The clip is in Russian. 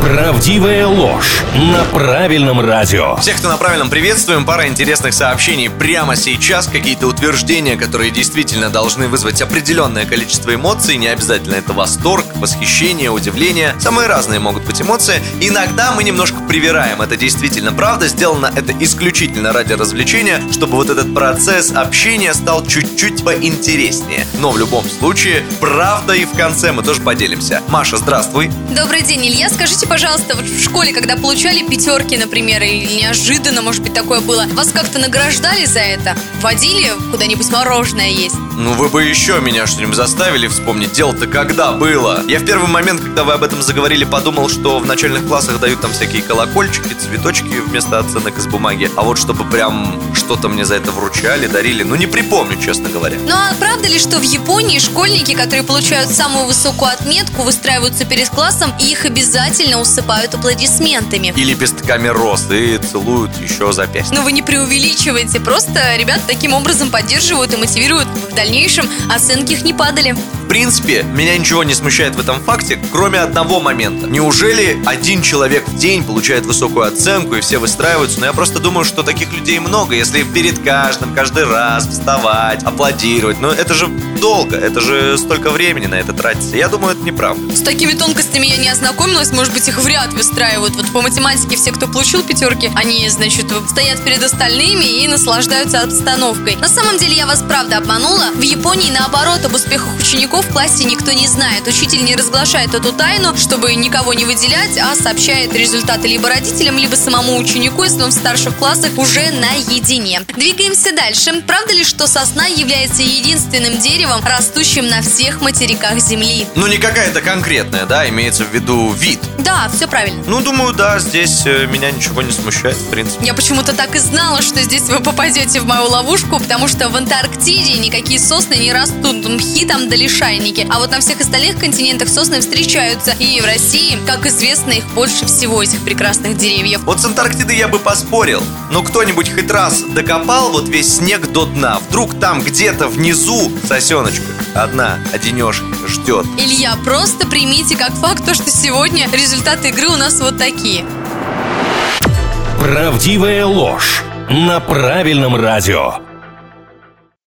Правдивая ложь на правильном радио. Всех, кто на правильном, приветствуем. Пара интересных сообщений прямо сейчас. Какие-то утверждения, которые действительно должны вызвать определенное количество эмоций. Не обязательно это восторг, восхищение, удивление. Самые разные могут быть эмоции. Иногда мы немножко привираем. Это действительно правда. Сделано это исключительно ради развлечения, чтобы вот этот процесс общения стал чуть-чуть поинтереснее. Но в любом случае, правда и в конце мы тоже поделимся. Маша, здравствуй. Добрый день, Илья. Скажите, пожалуйста, вот в школе, когда получали пятерки, например, или неожиданно, может быть, такое было, вас как-то награждали за это? Водили куда-нибудь мороженое есть? Ну вы бы еще меня что-нибудь заставили вспомнить. Дело-то когда было? Я в первый момент, когда вы об этом заговорили, подумал, что в начальных классах дают там всякие колокольчики, цветочки вместо оценок из бумаги. А вот чтобы прям что-то мне за это вручали, дарили, ну не припомню, честно говоря. Ну а правда ли, что в Японии школьники, которые получают самую высокую отметку, выстраиваются перед классом и их обязательно усыпают аплодисментами? И лепестками роз, и целуют еще запястье. Но вы не преувеличивайте, просто ребята таким образом поддерживают и мотивируют в дальнейшем оценки их не падали. В принципе, меня ничего не смущает в этом факте, кроме одного момента. Неужели один человек в день получает высокую оценку и все выстраиваются? Но я просто думаю, что таких людей много. Если перед каждым, каждый раз вставать, аплодировать, ну это же долго, это же столько времени на это тратится. Я думаю, это неправда. С такими тонкостями я не ознакомилась, может быть, их в ряд выстраивают. Вот по математике все, кто получил пятерки, они, значит, стоят перед остальными и наслаждаются обстановкой. На самом деле я вас правда обманула. В Японии, наоборот, об успехах учеников в классе никто не знает. Учитель не разглашает эту тайну, чтобы никого не выделять, а сообщает результаты либо родителям, либо самому ученику, если он в старших классах уже наедине. Двигаемся дальше. Правда ли, что сосна является единственным деревом, растущим на всех материках Земли? Ну не какая-то конкретная, да, имеется в виду вид. Да, все правильно. Ну, думаю, да, здесь э, меня ничего не смущает, в принципе. Я почему-то так и знала, что здесь вы попадете в мою ловушку, потому что в Антарктиде никакие сосны не растут, мхи там да лишайники. А вот на всех остальных континентах сосны встречаются. И в России, как известно, их больше всего, этих прекрасных деревьев. Вот с Антарктидой я бы поспорил, но кто-нибудь хоть раз докопал вот весь снег до дна. Вдруг там где-то внизу сосеночка одна, одинешенька, ждет. Илья, просто примите как факт то, что сегодня результаты игры у нас вот такие. Правдивая ложь на правильном радио.